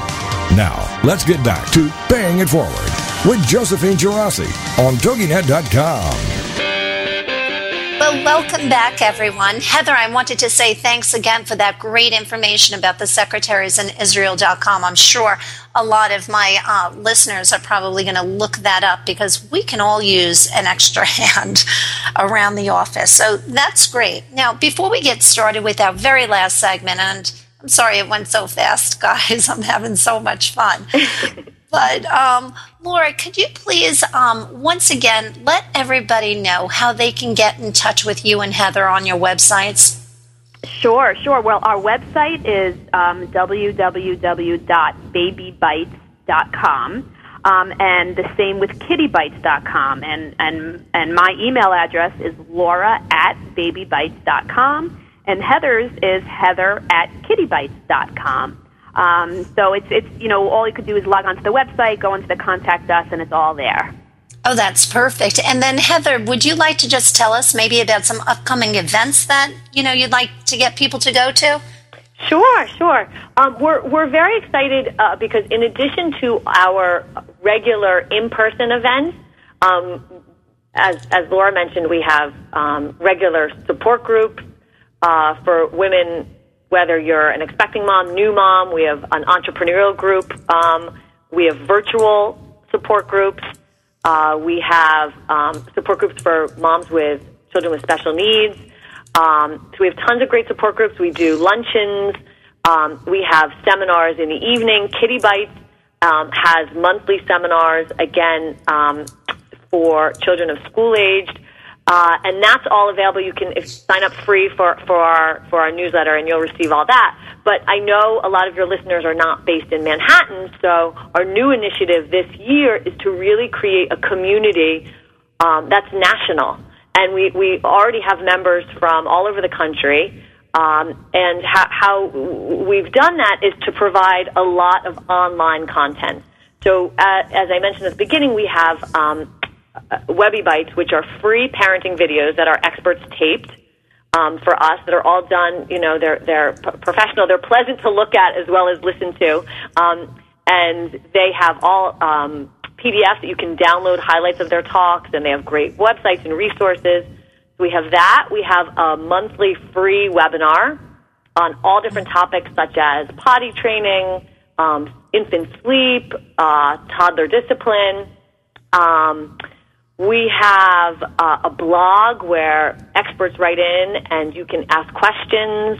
Now, let's get back to Paying It Forward with Josephine Girassi on TogiNet.com. Well, welcome back, everyone. Heather, I wanted to say thanks again for that great information about the secretaries in Israel.com. I'm sure a lot of my uh, listeners are probably going to look that up because we can all use an extra *laughs* hand around the office. So that's great. Now, before we get started with our very last segment, and I'm sorry it went so fast, *laughs* guys, I'm having so much fun. But um, Laura, could you please um, once again let everybody know how they can get in touch with you and Heather on your websites? Sure, sure. Well, our website is um, www.babybites.com. Um, and the same with kiddiebites.com. And, and, and my email address is laura at babybites.com. And Heather's is heather at kiddiebites.com. Um, so it's it's you know all you could do is log onto the website, go into the contact us, and it's all there. Oh, that's perfect. And then Heather, would you like to just tell us maybe about some upcoming events that you know you'd like to get people to go to? Sure, sure. Um, we're we're very excited uh, because in addition to our regular in-person events, um, as as Laura mentioned, we have um, regular support groups uh, for women whether you're an expecting mom, new mom, we have an entrepreneurial group, um, we have virtual support groups, uh, we have um, support groups for moms with children with special needs. Um, so we have tons of great support groups. We do luncheons. Um, we have seminars in the evening. Kiddie Bites um, has monthly seminars again um, for children of school aged. Uh, and that's all available. You can sign up free for, for our for our newsletter, and you'll receive all that. But I know a lot of your listeners are not based in Manhattan, so our new initiative this year is to really create a community um, that's national, and we we already have members from all over the country. Um, and how, how we've done that is to provide a lot of online content. So, uh, as I mentioned at the beginning, we have um, Webby Bites, which are free parenting videos that our experts taped um, for us that are all done. You know, they're they're professional. They're pleasant to look at as well as listen to, um, and they have all um, PDFs that you can download highlights of their talks, and they have great websites and resources. We have that. We have a monthly free webinar on all different topics such as potty training, um, infant sleep, uh, toddler discipline. Um, we have uh, a blog where experts write in and you can ask questions.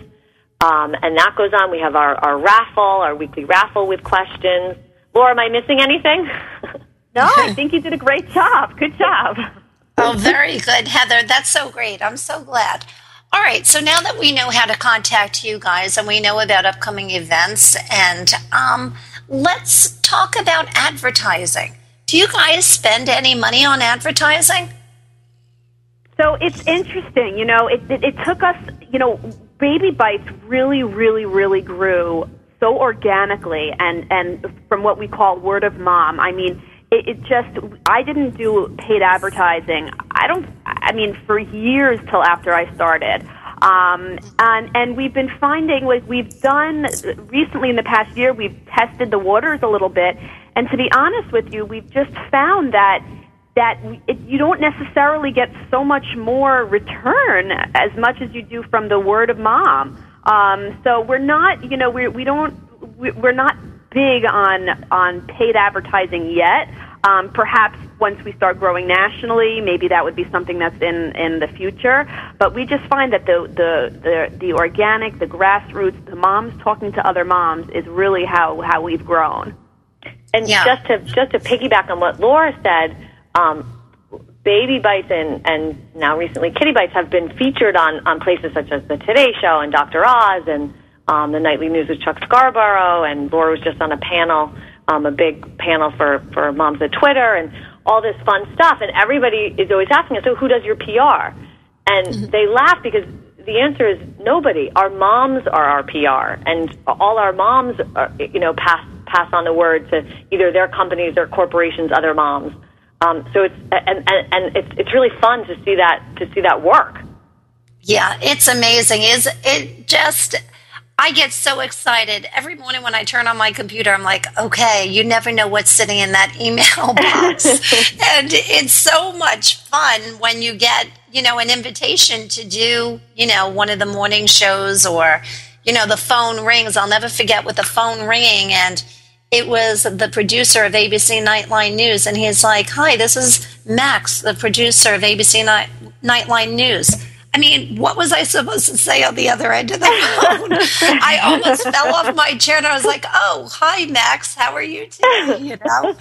Um, and that goes on. We have our, our raffle, our weekly raffle with questions. Laura, am I missing anything? *laughs* no, I *laughs* think you did a great job. Good job. oh, very good, Heather. That's so great. I'm so glad. All right, so now that we know how to contact you guys and we know about upcoming events, and um, let's talk about advertising. Do you guys spend any money on advertising? So it's interesting. You know, it, it, it took us, you know, Baby Bites really, really, really grew so organically and, and from what we call word of mom. I mean, it, it just, I didn't do paid advertising. I don't, I mean, for years till after I started. Um, and and we've been finding like we've done recently in the past year we've tested the waters a little bit and to be honest with you we've just found that that it, you don't necessarily get so much more return as much as you do from the word of mom. Um, so we're not, you know, we we don't we're not big on on paid advertising yet. Um, perhaps once we start growing nationally, maybe that would be something that's in, in the future. But we just find that the, the, the, the organic, the grassroots, the moms talking to other moms is really how, how we've grown. And yeah. just to just to piggyback on what Laura said, um, Baby Bites and, and now recently Kiddie Bites have been featured on, on places such as the Today Show and Dr. Oz and um, the Nightly News with Chuck Scarborough. And Laura was just on a panel, um, a big panel for, for moms at Twitter and all this fun stuff. And everybody is always asking us, so who does your PR? And mm-hmm. they laugh because the answer is nobody. Our moms are our PR, and all our moms, are, you know, pass pass on the word to either their companies, their corporations, other moms. Um, so it's and, and, and it's it's really fun to see that to see that work. Yeah, it's amazing. Is it just I get so excited every morning when I turn on my computer. I'm like, okay, you never know what's sitting in that *laughs* email box. *laughs* and it's so much fun when you get, you know, an invitation to do, you know, one of the morning shows or, you know, the phone rings. I'll never forget with the phone ringing and it was the producer of ABC Nightline News. And he's like, hi, this is Max, the producer of ABC Night- Nightline News. I mean, what was I supposed to say on the other end of the *laughs* phone? I almost *laughs* fell off my chair and I was like, oh, hi, Max. How are you today? You know?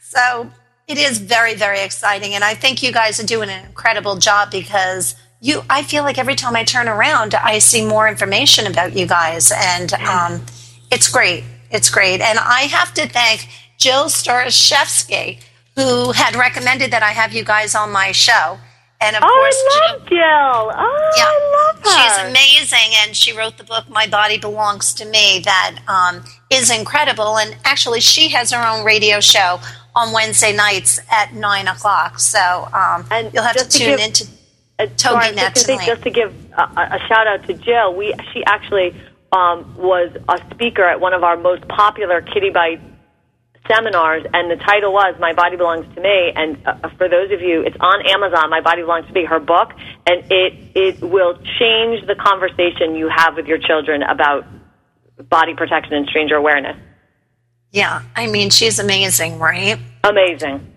So it is very, very exciting. And I think you guys are doing an incredible job because you, I feel like every time I turn around, I see more information about you guys. And um, it's great. It's great. And I have to thank Jill Starishevsky, who had recommended that I have you guys on my show. And of oh, course, I love Jill. Jill. Oh, yeah, I love her. She's amazing, and she wrote the book "My Body Belongs to Me" that um, is incredible. And actually, she has her own radio show on Wednesday nights at nine o'clock. So um, and you'll have to tune in to uh, Just, just to give a, a, shout out to Jill, we she actually um, was a speaker at one of our most popular Kiddie Bite seminars, and the title was "My Body Belongs to Me." And uh, for those of you, it's on Amazon. "My Body Belongs to Me," her book, and it it will change the conversation you have with your children about body protection and stranger awareness. Yeah, I mean, she's amazing, right? Amazing.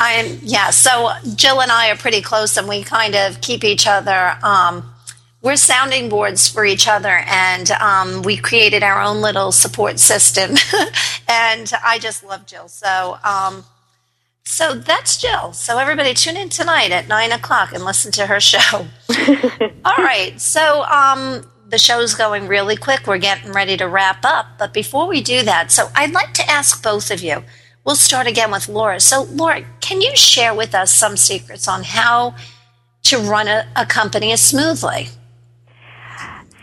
I'm yeah. So Jill and I are pretty close, and we kind of keep each other. Um, we're sounding boards for each other, and um, we created our own little support system. *laughs* and I just love Jill. So, um, so that's Jill. So everybody tune in tonight at nine o'clock and listen to her show. *laughs* All right. So um, the show's going really quick. We're getting ready to wrap up. But before we do that, so I'd like to ask both of you. We'll start again with Laura. So, Laura, can you share with us some secrets on how to run a, a company smoothly?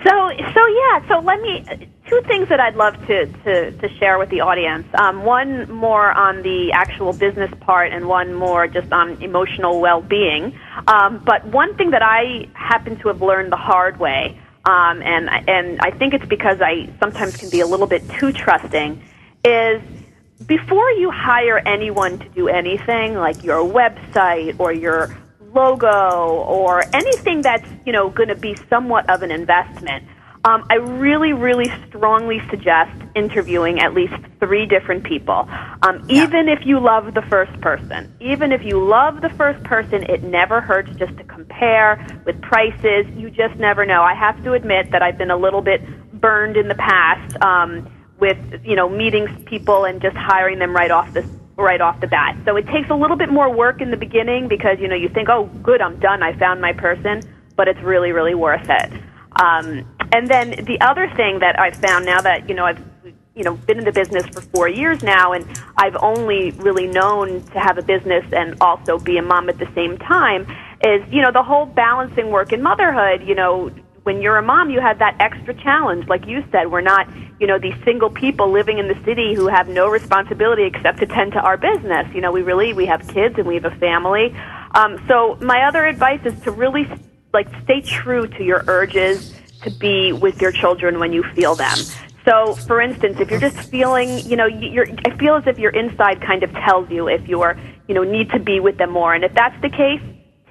So, so yeah. So let me two things that I'd love to to, to share with the audience. Um, one more on the actual business part, and one more just on emotional well-being. Um, but one thing that I happen to have learned the hard way, um, and and I think it's because I sometimes can be a little bit too trusting, is before you hire anyone to do anything, like your website or your logo or anything that's you know going to be somewhat of an investment, um, I really, really strongly suggest interviewing at least three different people. Um, yeah. Even if you love the first person, even if you love the first person, it never hurts just to compare with prices. You just never know. I have to admit that I've been a little bit burned in the past um, with you know meeting people and just hiring them right off the right off the bat. So it takes a little bit more work in the beginning because you know you think, oh, good, I'm done, I found my person, but it's really, really worth it. Um, and then the other thing that I've found now that you know I've you know been in the business for four years now, and I've only really known to have a business and also be a mom at the same time is you know the whole balancing work and motherhood. You know, when you're a mom, you have that extra challenge. Like you said, we're not, you know, these single people living in the city who have no responsibility except to tend to our business. You know, we really we have kids and we have a family. Um, so my other advice is to really like stay true to your urges to be with your children when you feel them. So, for instance, if you're just feeling, you know, you're, I feel as if your inside kind of tells you if you're, you know, need to be with them more. And if that's the case,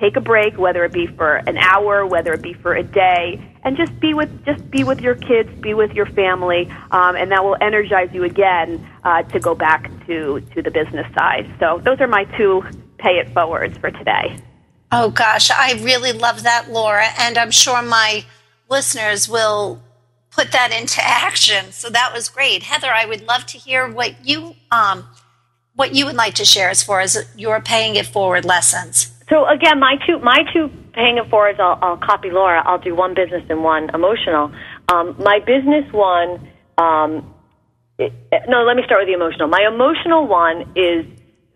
take a break, whether it be for an hour, whether it be for a day, and just be with just be with your kids, be with your family, um, and that will energize you again uh, to go back to to the business side. So those are my two pay it forwards for today. Oh gosh, I really love that, Laura, and I'm sure my listeners will put that into *laughs* action. So that was great, Heather. I would love to hear what you um, what you would like to share as far as your paying it forward lessons. So again, my two my two paying it forwards. I'll, I'll copy Laura. I'll do one business and one emotional. Um, my business one. Um, it, no, let me start with the emotional. My emotional one is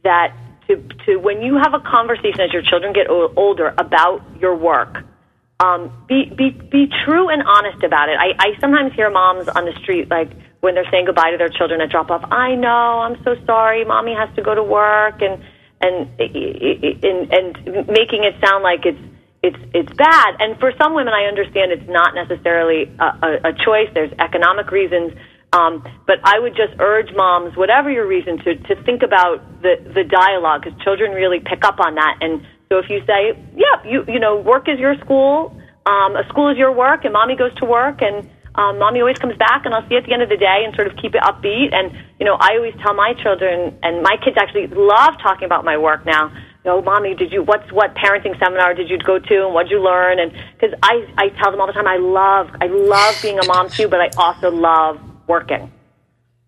that to to when you have a conversation as your children get o- older about your work. Um, be be be true and honest about it. I, I sometimes hear moms on the street like when they're saying goodbye to their children at drop off. I know, I'm so sorry, mommy has to go to work, and and and, and making it sound like it's it's it's bad. And for some women, I understand it's not necessarily a, a, a choice. There's economic reasons. Um, but I would just urge moms, whatever your reason, to to think about the the dialogue because children really pick up on that. And so if you say, "Yeah, you you know, work is your school, um, a school is your work, and mommy goes to work, and um, mommy always comes back, and I'll see you at the end of the day, and sort of keep it upbeat." And you know, I always tell my children, and my kids actually love talking about my work now. You know, mommy, did you what's what parenting seminar did you go to, and what did you learn? And because I I tell them all the time, I love I love being a mom too, but I also love working.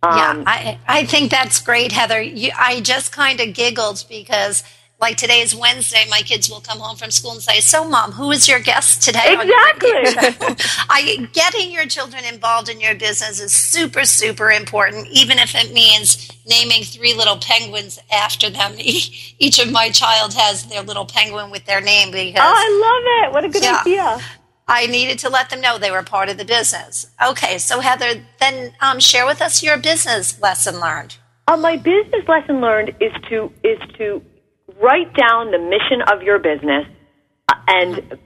Um, yeah, I I think that's great, Heather. You, I just kind of giggled because like today is Wednesday, my kids will come home from school and say, "So, mom, who is your guest today?" Exactly. *laughs* I getting your children involved in your business is super, super important, even if it means naming three little penguins after them. *laughs* Each of my child has their little penguin with their name because. Oh, I love it! What a good yeah, idea. I needed to let them know they were part of the business. Okay, so Heather, then um, share with us your business lesson learned. Uh, my business lesson learned is to is to write down the mission of your business uh, and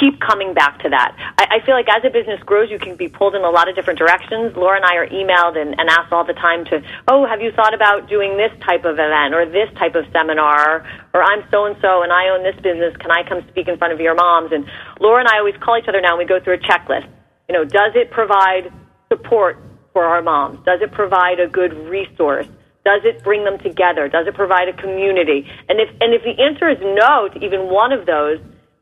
keep coming back to that. I, I feel like as a business grows, you can be pulled in a lot of different directions. Laura and I are emailed and, and asked all the time to, oh, have you thought about doing this type of event or this type of seminar? Or I'm so and so and I own this business. Can I come speak in front of your moms? And Laura and I always call each other now and we go through a checklist. You know, does it provide support for our moms? Does it provide a good resource? Does it bring them together? Does it provide a community? And if and if the answer is no to even one of those,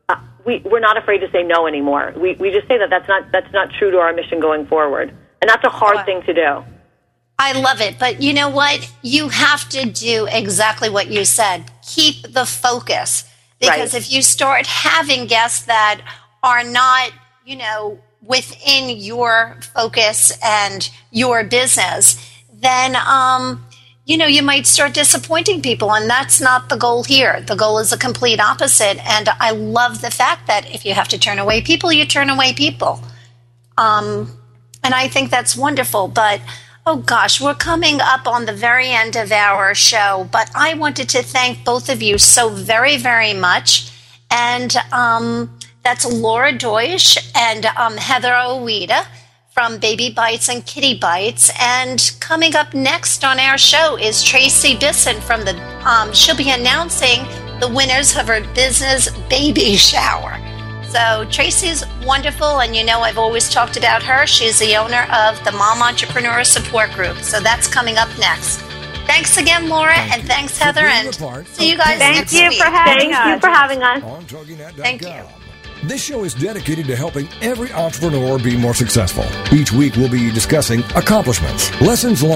uh, we we're not afraid to say no anymore. We we just say that that's not that's not true to our mission going forward, and that's a hard thing to do. I love it, but you know what? You have to do exactly what you said. Keep the focus because right. if you start having guests that are not, you know, within your focus and your business, then um, you know, you might start disappointing people, and that's not the goal here. The goal is the complete opposite. And I love the fact that if you have to turn away people, you turn away people. Um, and I think that's wonderful. But oh gosh, we're coming up on the very end of our show. But I wanted to thank both of you so very, very much. And um, that's Laura Deutsch and um, Heather Oweda from Baby Bites and Kiddie Bites. And coming up next on our show is Tracy Bisson from the, um, she'll be announcing the winners of her business baby *laughs* shower. So Tracy's wonderful, and you know I've always talked about her. She's the owner of the Mom Entrepreneur Support Group. So that's coming up next. Thanks again, Laura, Thank and thanks, Heather, and see you guys Thank next you week. For having Thank us. you for having us. Thank you. This show is dedicated to helping every entrepreneur be more successful. Each week we'll be discussing accomplishments, lessons learned,